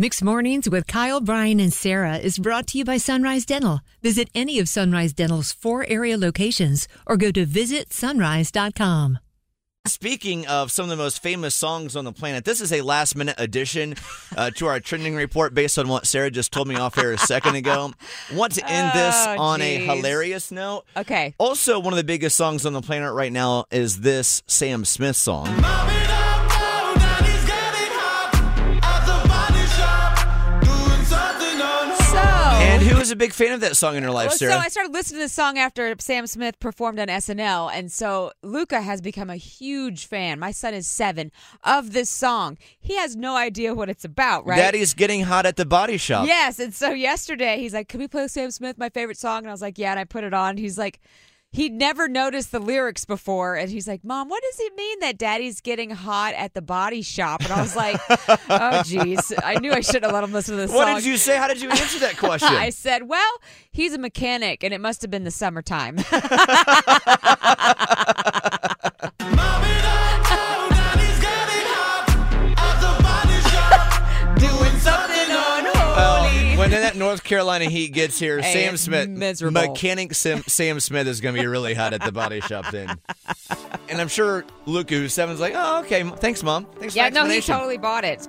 Mixed Mornings with Kyle, Brian, and Sarah is brought to you by Sunrise Dental. Visit any of Sunrise Dental's four area locations or go to visitsunrise.com. Speaking of some of the most famous songs on the planet, this is a last minute addition uh, to our trending report based on what Sarah just told me off air a second ago. Want to end this Oh, on a hilarious note. Okay. Also, one of the biggest songs on the planet right now is this Sam Smith song. So. Is a big fan of that song in her life, Well, Sarah? so I started listening to this song after Sam Smith performed on SNL, and so Luca has become a huge fan. My son is seven of this song. He has no idea what it's about, right? Daddy's getting hot at the body shop. Yes, and so yesterday he's like, "Can we play Sam Smith, my favorite song?" And I was like, "Yeah," and I put it on. He's like. He'd never noticed the lyrics before, and he's like, "Mom, what does it mean that Daddy's getting hot at the body shop?" And I was like, "Oh, geez, I knew I shouldn't have let him listen to this What song." did you say? How did you answer that question? I said, "Well, he's a mechanic, and it must have been the summertime." that North Carolina heat gets here, Hey, Sam Smith, miserable. mechanic Sam, Sam Smith is going to be really hot at the body shop then. And I'm sure Luca, who's seven's like, oh, okay, thanks, mom. Thanks yeah, no, he totally bought it.